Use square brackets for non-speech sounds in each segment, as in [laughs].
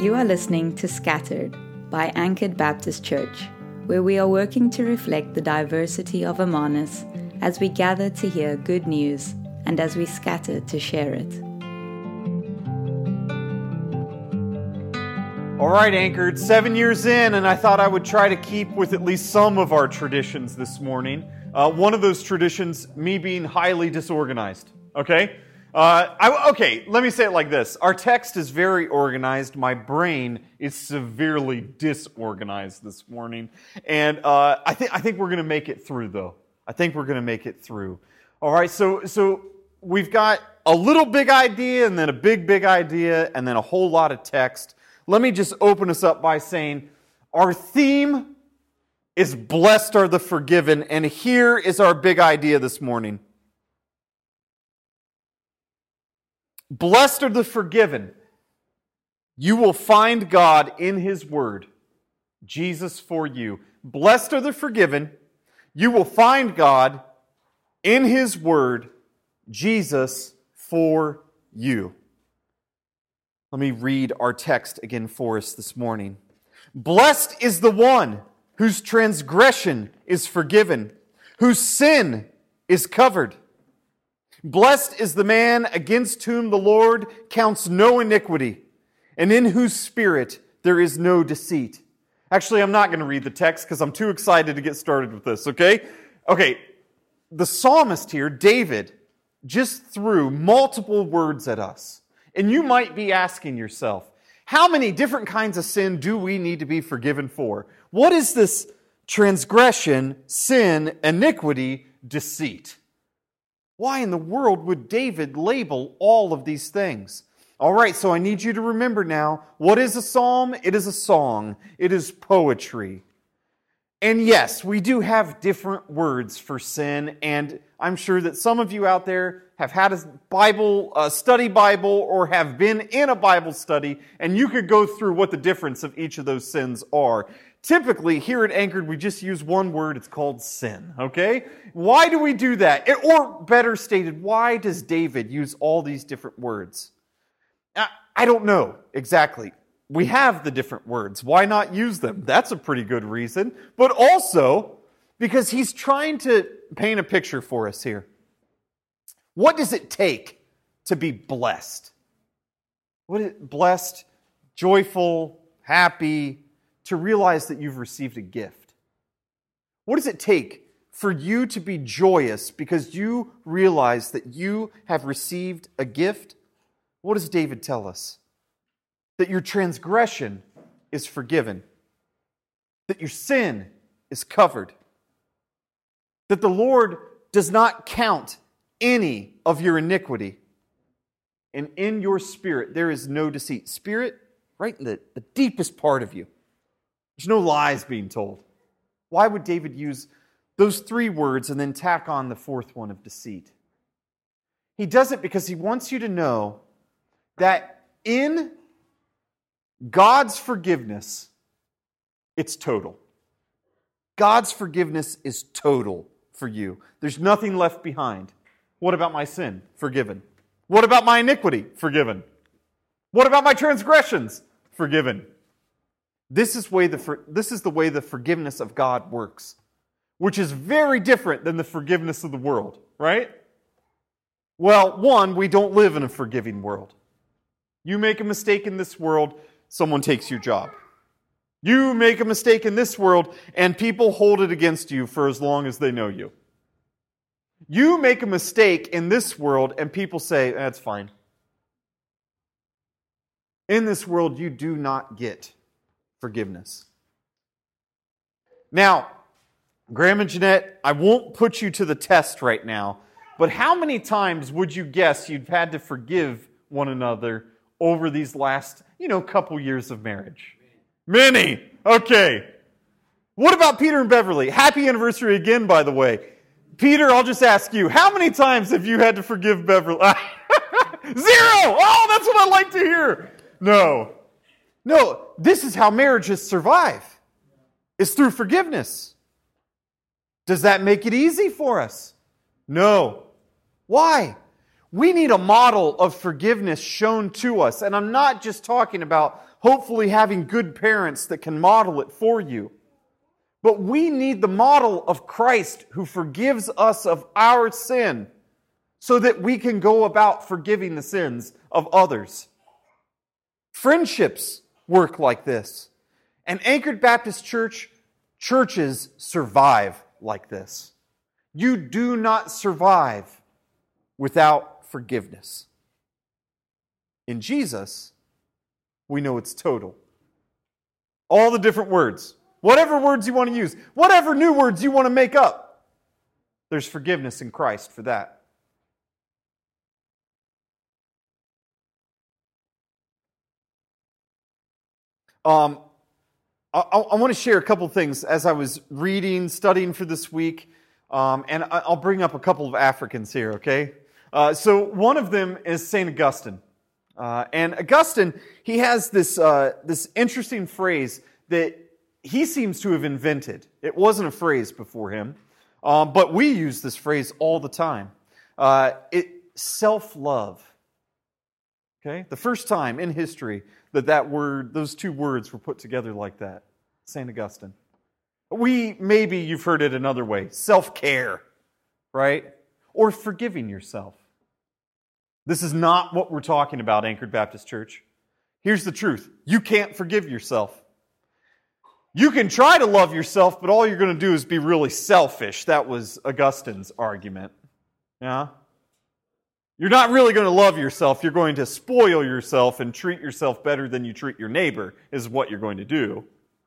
You are listening to Scattered by Anchored Baptist Church, where we are working to reflect the diversity of Hermanus as we gather to hear good news and as we scatter to share it. All right, Anchored, seven years in, and I thought I would try to keep with at least some of our traditions this morning. Uh, one of those traditions, me being highly disorganized. Okay? Uh, I, okay, let me say it like this. Our text is very organized. My brain is severely disorganized this morning. And uh, I, think, I think we're going to make it through, though. I think we're going to make it through. All right, so, so we've got a little big idea, and then a big, big idea, and then a whole lot of text. Let me just open us up by saying our theme is blessed are the forgiven, and here is our big idea this morning. Blessed are the forgiven. You will find God in His Word, Jesus for you. Blessed are the forgiven. You will find God in His Word, Jesus for you. Let me read our text again for us this morning. Blessed is the one whose transgression is forgiven, whose sin is covered. Blessed is the man against whom the Lord counts no iniquity, and in whose spirit there is no deceit. Actually, I'm not going to read the text because I'm too excited to get started with this, okay? Okay, the psalmist here, David, just threw multiple words at us. And you might be asking yourself, how many different kinds of sin do we need to be forgiven for? What is this transgression, sin, iniquity, deceit? Why in the world would David label all of these things? All right, so I need you to remember now what is a psalm? It is a song, it is poetry. And yes, we do have different words for sin, and I'm sure that some of you out there have had a Bible, a study Bible, or have been in a Bible study, and you could go through what the difference of each of those sins are. Typically, here at Anchored, we just use one word. It's called sin, okay? Why do we do that? Or better stated, why does David use all these different words? I don't know exactly. We have the different words. Why not use them? That's a pretty good reason. But also, because he's trying to paint a picture for us here. What does it take to be blessed? What is blessed, joyful, happy, to realize that you've received a gift? What does it take for you to be joyous because you realize that you have received a gift? What does David tell us? That your transgression is forgiven, that your sin is covered, that the Lord does not count any of your iniquity. And in your spirit, there is no deceit. Spirit, right in the, the deepest part of you. There's no lies being told. Why would David use those three words and then tack on the fourth one of deceit? He does it because he wants you to know that in God's forgiveness, it's total. God's forgiveness is total for you. There's nothing left behind. What about my sin? Forgiven. What about my iniquity? Forgiven. What about my transgressions? Forgiven. This is, way the, this is the way the forgiveness of God works, which is very different than the forgiveness of the world, right? Well, one, we don't live in a forgiving world. You make a mistake in this world, someone takes your job. You make a mistake in this world, and people hold it against you for as long as they know you. You make a mistake in this world, and people say, that's fine. In this world, you do not get forgiveness. Now, Graham and Jeanette, I won't put you to the test right now, but how many times would you guess you've had to forgive one another over these last, you know, couple years of marriage? Many. Okay. What about Peter and Beverly? Happy anniversary again, by the way. Peter, I'll just ask you, how many times have you had to forgive Beverly? [laughs] Zero! Oh, that's what I like to hear. No. No, this is how marriages survive. It's through forgiveness. Does that make it easy for us? No. Why? We need a model of forgiveness shown to us. And I'm not just talking about hopefully having good parents that can model it for you. But we need the model of Christ who forgives us of our sin so that we can go about forgiving the sins of others. Friendships work like this. And Anchored Baptist Church, churches survive like this. You do not survive without forgiveness. In Jesus, we know it's total. All the different words, whatever words you want to use, whatever new words you want to make up, there's forgiveness in Christ for that. Um, I, I, want to share a couple things as I was reading, studying for this week, um, and I'll bring up a couple of Africans here, okay? Uh, so one of them is St. Augustine. Uh, and Augustine, he has this, uh, this interesting phrase that he seems to have invented. It wasn't a phrase before him, um, but we use this phrase all the time. Uh, it self love. Okay? The first time in history that that word, those two words were put together like that. St. Augustine. We, maybe you've heard it another way self care, right? Or forgiving yourself. This is not what we're talking about, Anchored Baptist Church. Here's the truth you can't forgive yourself. You can try to love yourself, but all you're going to do is be really selfish. That was Augustine's argument. Yeah? You're not really going to love yourself. You're going to spoil yourself and treat yourself better than you treat your neighbor, is what you're going to do.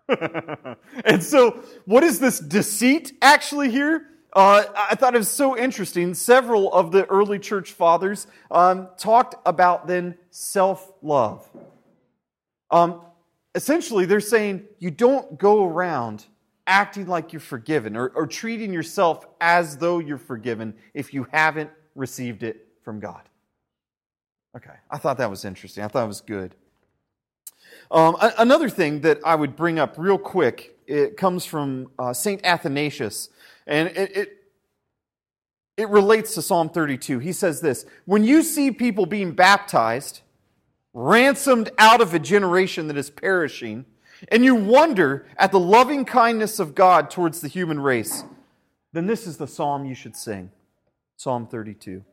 [laughs] and so, what is this deceit actually here? Uh, I thought it was so interesting. Several of the early church fathers um, talked about then self love. Um, essentially, they're saying you don't go around acting like you're forgiven or, or treating yourself as though you're forgiven if you haven't received it from God. Okay, I thought that was interesting. I thought it was good. Um, another thing that I would bring up real quick, it comes from uh, St. Athanasius, and it, it, it relates to Psalm 32. He says this When you see people being baptized, ransomed out of a generation that is perishing, and you wonder at the loving kindness of God towards the human race, then this is the psalm you should sing Psalm 32.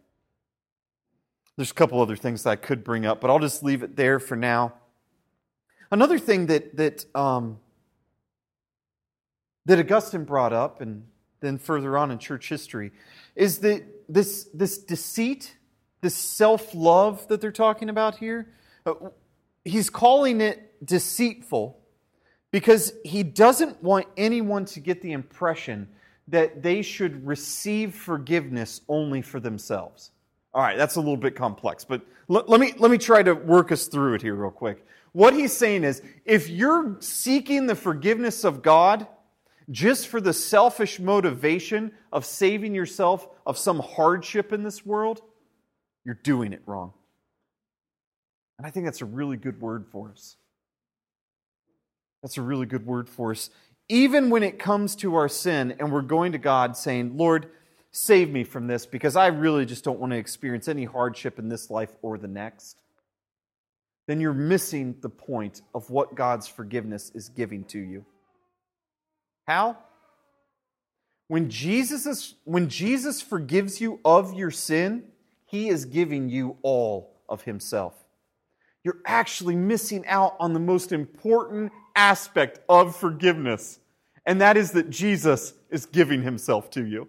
There's a couple other things that I could bring up, but I'll just leave it there for now. Another thing that that um, that Augustine brought up, and then further on in church history, is that this this deceit, this self love that they're talking about here. Uh, he's calling it deceitful because he doesn't want anyone to get the impression that they should receive forgiveness only for themselves. All right, that's a little bit complex, but let, let, me, let me try to work us through it here real quick. What he's saying is if you're seeking the forgiveness of God just for the selfish motivation of saving yourself of some hardship in this world, you're doing it wrong. And I think that's a really good word for us. That's a really good word for us. Even when it comes to our sin and we're going to God saying, Lord, save me from this because I really just don't want to experience any hardship in this life or the next, then you're missing the point of what God's forgiveness is giving to you. How? When Jesus, is, when Jesus forgives you of your sin, he is giving you all of himself. You're actually missing out on the most important aspect of forgiveness, and that is that Jesus is giving himself to you.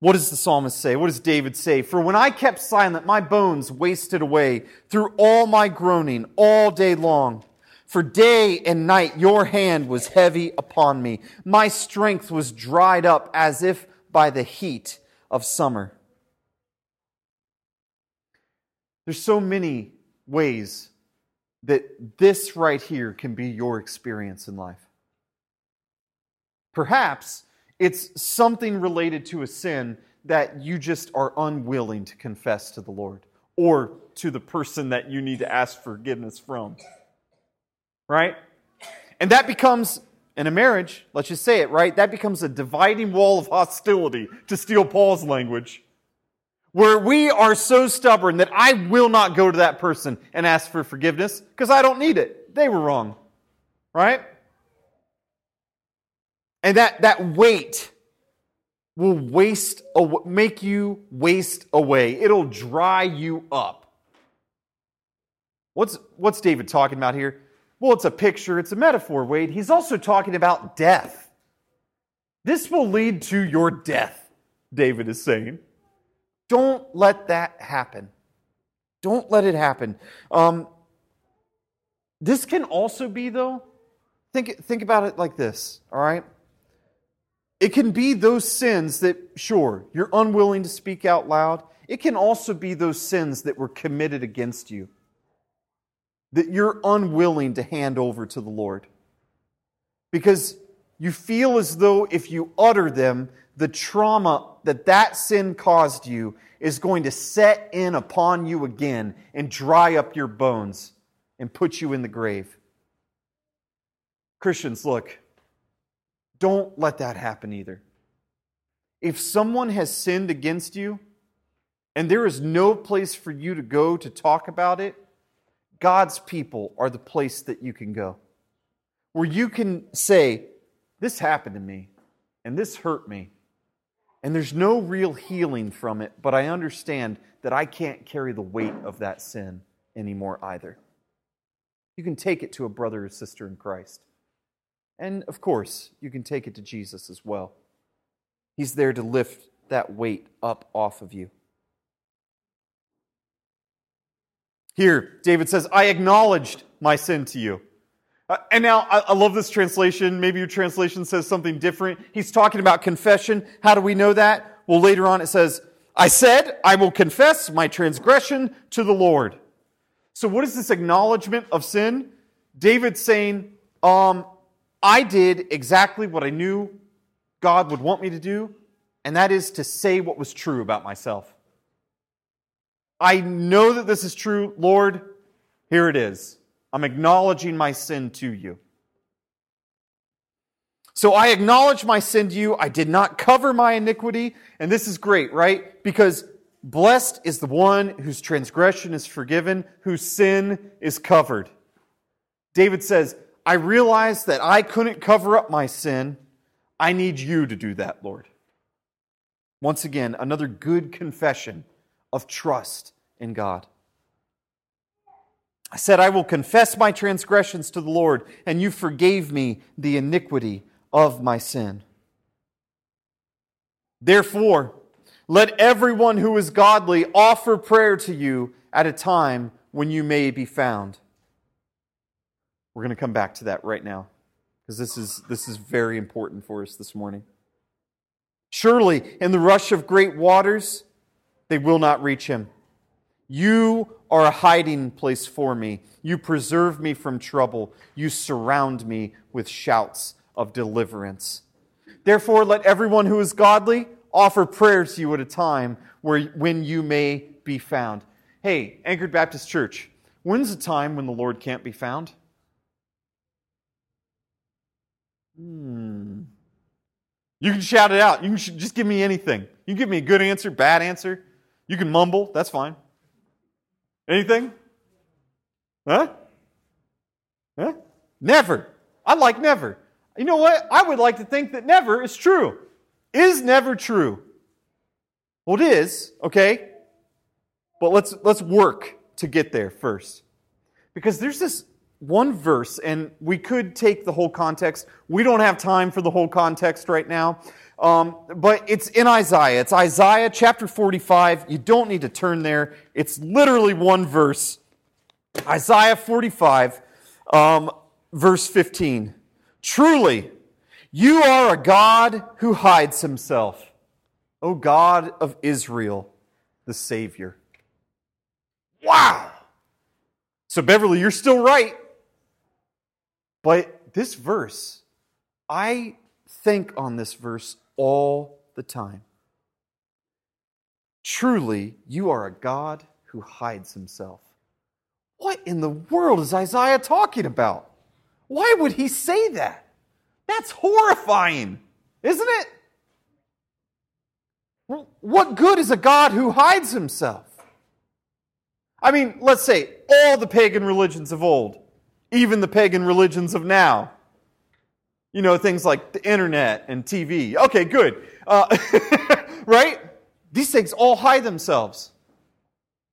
What does the psalmist say? What does David say? For when I kept silent, my bones wasted away through all my groaning all day long. For day and night your hand was heavy upon me. My strength was dried up as if by the heat of summer. There's so many ways that this right here can be your experience in life. Perhaps it's something related to a sin that you just are unwilling to confess to the Lord or to the person that you need to ask forgiveness from. Right? And that becomes in a marriage, let's just say it, right? That becomes a dividing wall of hostility, to steal Paul's language, where we are so stubborn that I will not go to that person and ask for forgiveness because I don't need it. They were wrong, right? And that, that weight will waste, make you waste away. It'll dry you up. What's, what's David talking about here? Well, it's a picture, it's a metaphor, Wade. He's also talking about death. This will lead to your death, David is saying. Don't let that happen. Don't let it happen. Um, this can also be, though, think, think about it like this, all right? It can be those sins that, sure, you're unwilling to speak out loud. It can also be those sins that were committed against you that you're unwilling to hand over to the Lord. Because you feel as though if you utter them, the trauma that that sin caused you is going to set in upon you again and dry up your bones and put you in the grave. Christians, look, don't let that happen either. If someone has sinned against you and there is no place for you to go to talk about it, God's people are the place that you can go. Where you can say, This happened to me, and this hurt me. And there's no real healing from it, but I understand that I can't carry the weight of that sin anymore either. You can take it to a brother or sister in Christ. And of course, you can take it to Jesus as well. He's there to lift that weight up off of you. Here, David says, I acknowledged my sin to you. Uh, and now, I, I love this translation. Maybe your translation says something different. He's talking about confession. How do we know that? Well, later on it says, I said, I will confess my transgression to the Lord. So, what is this acknowledgement of sin? David's saying, um, I did exactly what I knew God would want me to do, and that is to say what was true about myself. I know that this is true. Lord, here it is. I'm acknowledging my sin to you. So I acknowledge my sin to you. I did not cover my iniquity. And this is great, right? Because blessed is the one whose transgression is forgiven, whose sin is covered. David says, I realize that I couldn't cover up my sin. I need you to do that, Lord. Once again, another good confession of trust in God. I said, I will confess my transgressions to the Lord, and you forgave me the iniquity of my sin. Therefore, let everyone who is godly offer prayer to you at a time when you may be found. We're going to come back to that right now because this is, this is very important for us this morning. Surely, in the rush of great waters, they will not reach him. You are a hiding place for me. You preserve me from trouble. You surround me with shouts of deliverance. Therefore, let everyone who is godly offer prayer to you at a time where, when you may be found. Hey, Anchored Baptist Church, when's the time when the Lord can't be found? Hmm. You can shout it out. You can just give me anything. You can give me a good answer, bad answer. You can mumble. That's fine. Anything? Huh? Huh? Never. I like never. You know what? I would like to think that never is true. Is never true? Well, it is, okay? But let's let's work to get there first. Because there's this one verse, and we could take the whole context. We don't have time for the whole context right now. Um, but it's in Isaiah. It's Isaiah chapter 45. You don't need to turn there. It's literally one verse. Isaiah 45, um, verse 15. Truly, you are a God who hides himself, O God of Israel, the Savior. Wow! So, Beverly, you're still right. But this verse, I think on this verse all the time. Truly, you are a God who hides himself. What in the world is Isaiah talking about? Why would he say that? That's horrifying, isn't it? What good is a God who hides himself? I mean, let's say all the pagan religions of old, even the pagan religions of now. You know, things like the internet and TV. Okay, good. Uh, [laughs] right? These things all hide themselves.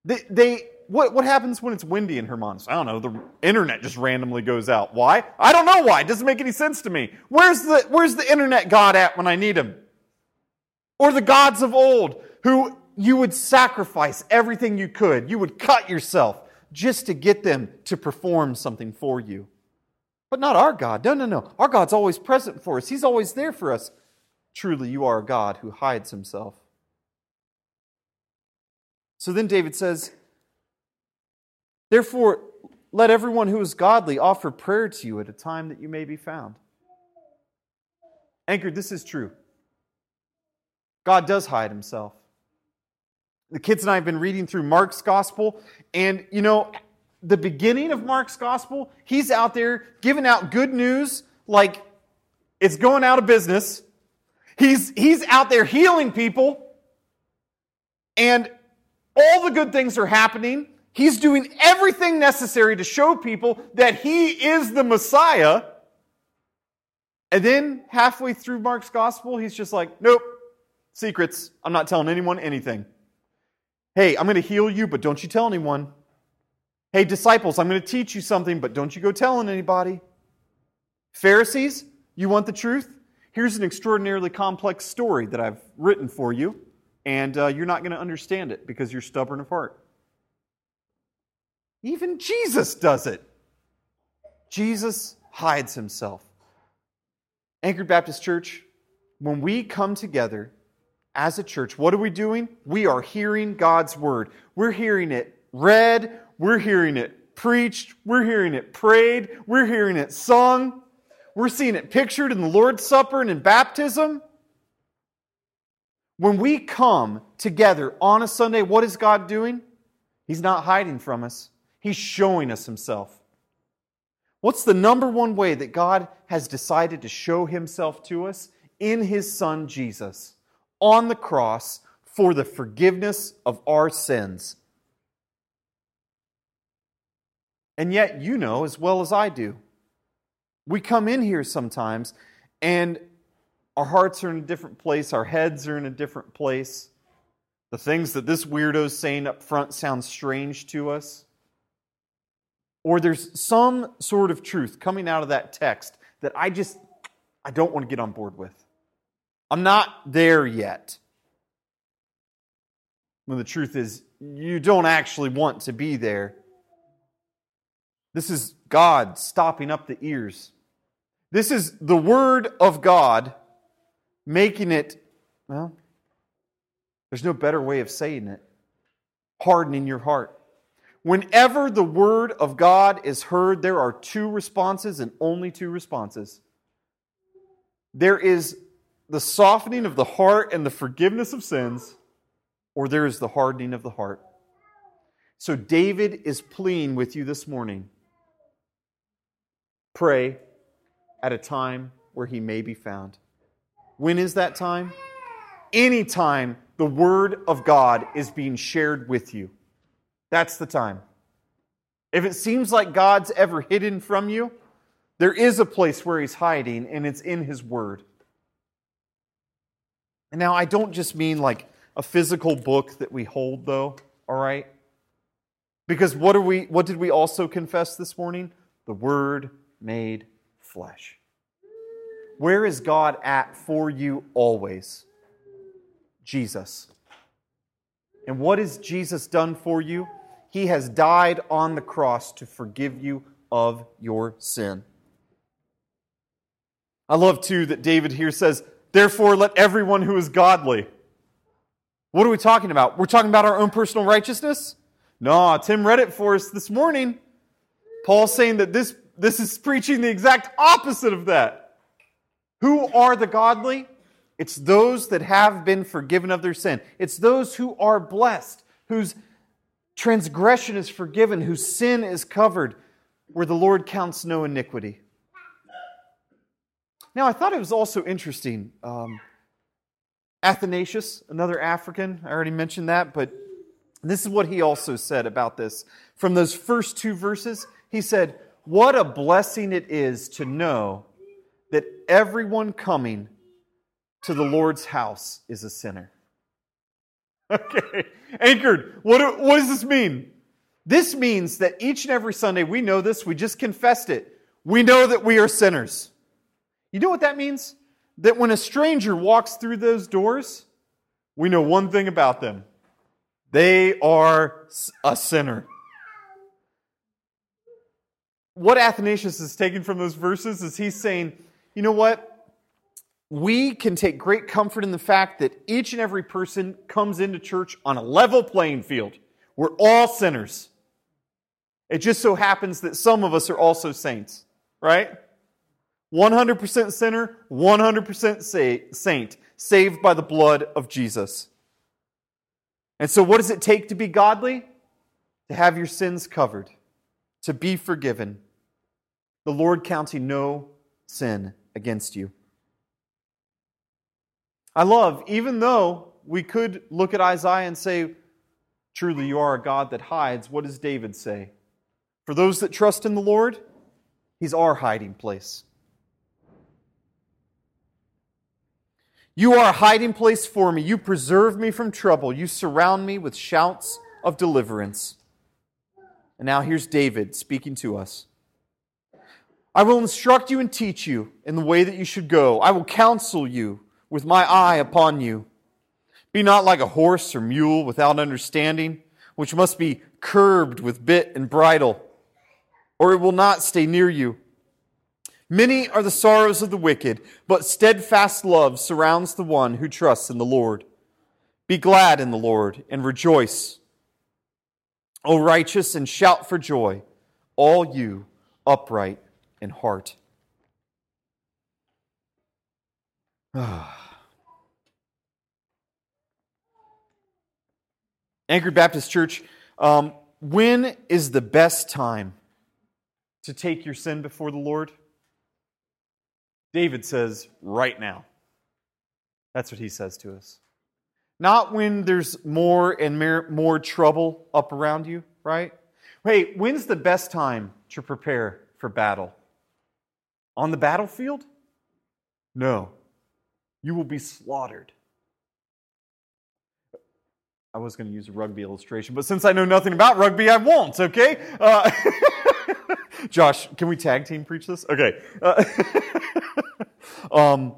They, they, what, what happens when it's windy in Hermanus? I don't know. The internet just randomly goes out. Why? I don't know why. It doesn't make any sense to me. Where's the, where's the internet God at when I need him? Or the gods of old who you would sacrifice everything you could. You would cut yourself just to get them to perform something for you. But not our God. No, no, no. Our God's always present for us, He's always there for us. Truly, you are a God who hides Himself. So then David says, Therefore, let everyone who is godly offer prayer to you at a time that you may be found. Anchored, this is true. God does hide himself. The kids and I have been reading through Mark's gospel, and you know, the beginning of Mark's gospel, he's out there giving out good news like it's going out of business. He's, he's out there healing people, and all the good things are happening. He's doing everything necessary to show people that he is the Messiah. And then halfway through Mark's gospel, he's just like, nope, secrets. I'm not telling anyone anything. Hey, I'm going to heal you, but don't you tell anyone. Hey, disciples, I'm going to teach you something, but don't you go telling anybody. Pharisees, you want the truth? Here's an extraordinarily complex story that I've written for you, and uh, you're not going to understand it because you're stubborn of heart. Even Jesus does it. Jesus hides himself. Anchored Baptist Church, when we come together as a church, what are we doing? We are hearing God's word. We're hearing it read, we're hearing it preached, we're hearing it prayed, we're hearing it sung, we're seeing it pictured in the Lord's Supper and in baptism. When we come together on a Sunday, what is God doing? He's not hiding from us. He's showing us himself. What's the number one way that God has decided to show himself to us? In his son Jesus, on the cross for the forgiveness of our sins. And yet, you know as well as I do, we come in here sometimes and our hearts are in a different place, our heads are in a different place. The things that this weirdo's saying up front sound strange to us or there's some sort of truth coming out of that text that I just I don't want to get on board with. I'm not there yet. When the truth is you don't actually want to be there. This is God stopping up the ears. This is the word of God making it well there's no better way of saying it. Hardening your heart. Whenever the word of God is heard, there are two responses and only two responses. There is the softening of the heart and the forgiveness of sins, or there is the hardening of the heart. So David is pleading with you this morning. Pray at a time where he may be found. When is that time? Anytime the word of God is being shared with you. That's the time. If it seems like God's ever hidden from you, there is a place where He's hiding, and it's in His Word. And now, I don't just mean like a physical book that we hold, though, all right? Because what, are we, what did we also confess this morning? The Word made flesh. Where is God at for you always? Jesus. And what has Jesus done for you? He has died on the cross to forgive you of your sin. I love too that David here says, Therefore, let everyone who is godly. What are we talking about? We're talking about our own personal righteousness? No, Tim read it for us this morning. Paul's saying that this, this is preaching the exact opposite of that. Who are the godly? It's those that have been forgiven of their sin. It's those who are blessed, whose transgression is forgiven, whose sin is covered, where the Lord counts no iniquity. Now, I thought it was also interesting. Um, Athanasius, another African, I already mentioned that, but this is what he also said about this. From those first two verses, he said, What a blessing it is to know that everyone coming to the Lord's house is a sinner. [laughs] Okay, anchored. What, what does this mean? This means that each and every Sunday, we know this, we just confessed it. We know that we are sinners. You know what that means? That when a stranger walks through those doors, we know one thing about them they are a sinner. What Athanasius is taking from those verses is he's saying, you know what? We can take great comfort in the fact that each and every person comes into church on a level playing field. We're all sinners. It just so happens that some of us are also saints, right? 100% sinner, 100% saint, saved by the blood of Jesus. And so, what does it take to be godly? To have your sins covered, to be forgiven. The Lord counting no sin against you. I love, even though we could look at Isaiah and say, Truly, you are a God that hides, what does David say? For those that trust in the Lord, He's our hiding place. You are a hiding place for me. You preserve me from trouble. You surround me with shouts of deliverance. And now here's David speaking to us. I will instruct you and teach you in the way that you should go. I will counsel you with my eye upon you. Be not like a horse or mule without understanding, which must be curbed with bit and bridle, or it will not stay near you. Many are the sorrows of the wicked, but steadfast love surrounds the one who trusts in the Lord. Be glad in the Lord and rejoice, O righteous, and shout for joy, all you upright in heart. [sighs] Anchored Baptist Church, um, when is the best time to take your sin before the Lord? David says, right now. That's what he says to us. Not when there's more and more trouble up around you, right? Hey, when's the best time to prepare for battle? On the battlefield? No. You will be slaughtered. I was going to use a rugby illustration, but since I know nothing about rugby, I won't, okay? Uh, [laughs] Josh, can we tag team preach this? Okay. Uh, [laughs] um,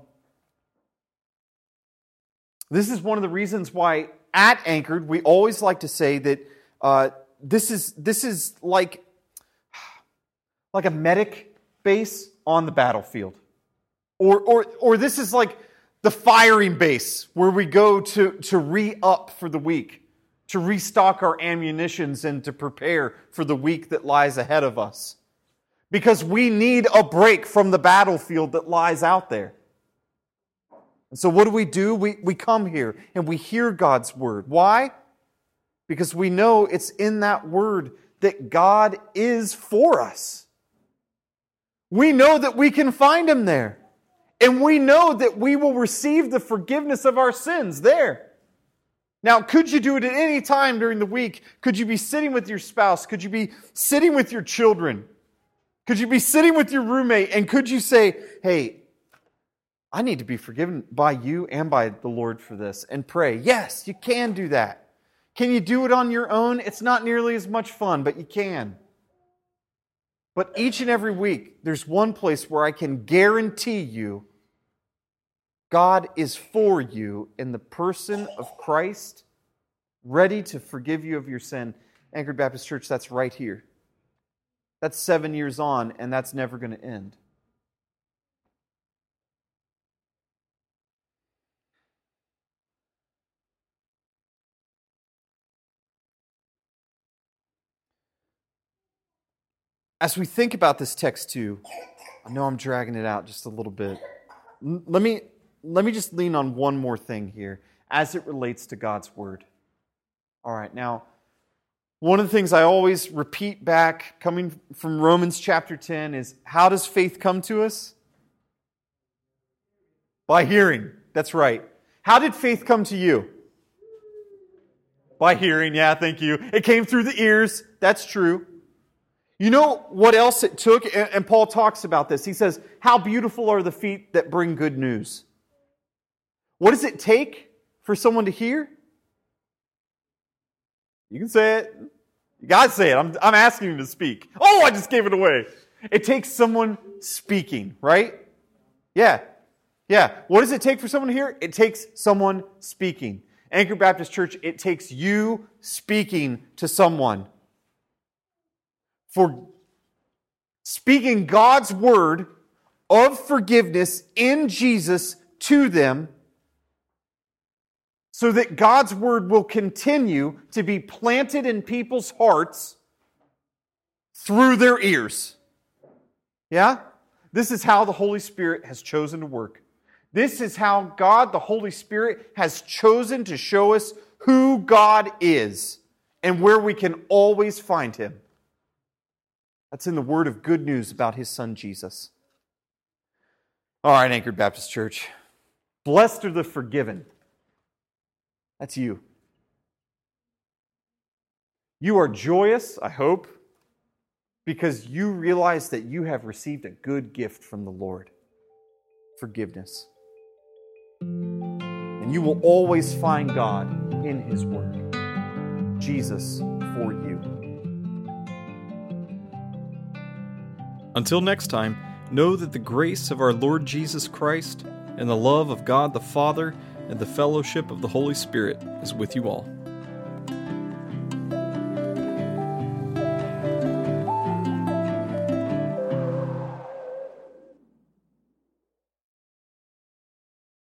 this is one of the reasons why at Anchored we always like to say that uh, this is this is like like a medic base on the battlefield, or or or this is like the firing base where we go to to re up for the week, to restock our ammunitions and to prepare for the week that lies ahead of us because we need a break from the battlefield that lies out there. And so, what do we do? We, we come here and we hear God's word. Why? Because we know it's in that word that God is for us. We know that we can find Him there. And we know that we will receive the forgiveness of our sins there. Now, could you do it at any time during the week? Could you be sitting with your spouse? Could you be sitting with your children? Could you be sitting with your roommate and could you say, hey, I need to be forgiven by you and by the Lord for this and pray? Yes, you can do that. Can you do it on your own? It's not nearly as much fun, but you can. But each and every week, there's one place where I can guarantee you God is for you in the person of Christ, ready to forgive you of your sin. Anchored Baptist Church, that's right here. That's seven years on, and that's never going to end. As we think about this text too, I know I'm dragging it out just a little bit. Let me, let me just lean on one more thing here as it relates to God's Word. All right, now, one of the things I always repeat back coming from Romans chapter 10 is how does faith come to us? By hearing. That's right. How did faith come to you? By hearing. Yeah, thank you. It came through the ears. That's true. You know what else it took? And Paul talks about this. He says, How beautiful are the feet that bring good news. What does it take for someone to hear? You can say it. You got to say it. I'm, I'm asking you to speak. Oh, I just gave it away. It takes someone speaking, right? Yeah. Yeah. What does it take for someone to hear? It takes someone speaking. Anchor Baptist Church, it takes you speaking to someone for speaking God's word of forgiveness in Jesus to them so that God's word will continue to be planted in people's hearts through their ears. Yeah? This is how the Holy Spirit has chosen to work. This is how God, the Holy Spirit, has chosen to show us who God is and where we can always find Him. That's in the word of good news about his son Jesus. All right, Anchored Baptist Church. Blessed are the forgiven. That's you. You are joyous, I hope, because you realize that you have received a good gift from the Lord forgiveness. And you will always find God in His Word, Jesus for you. Until next time, know that the grace of our Lord Jesus Christ and the love of God the Father and the fellowship of the Holy Spirit is with you all.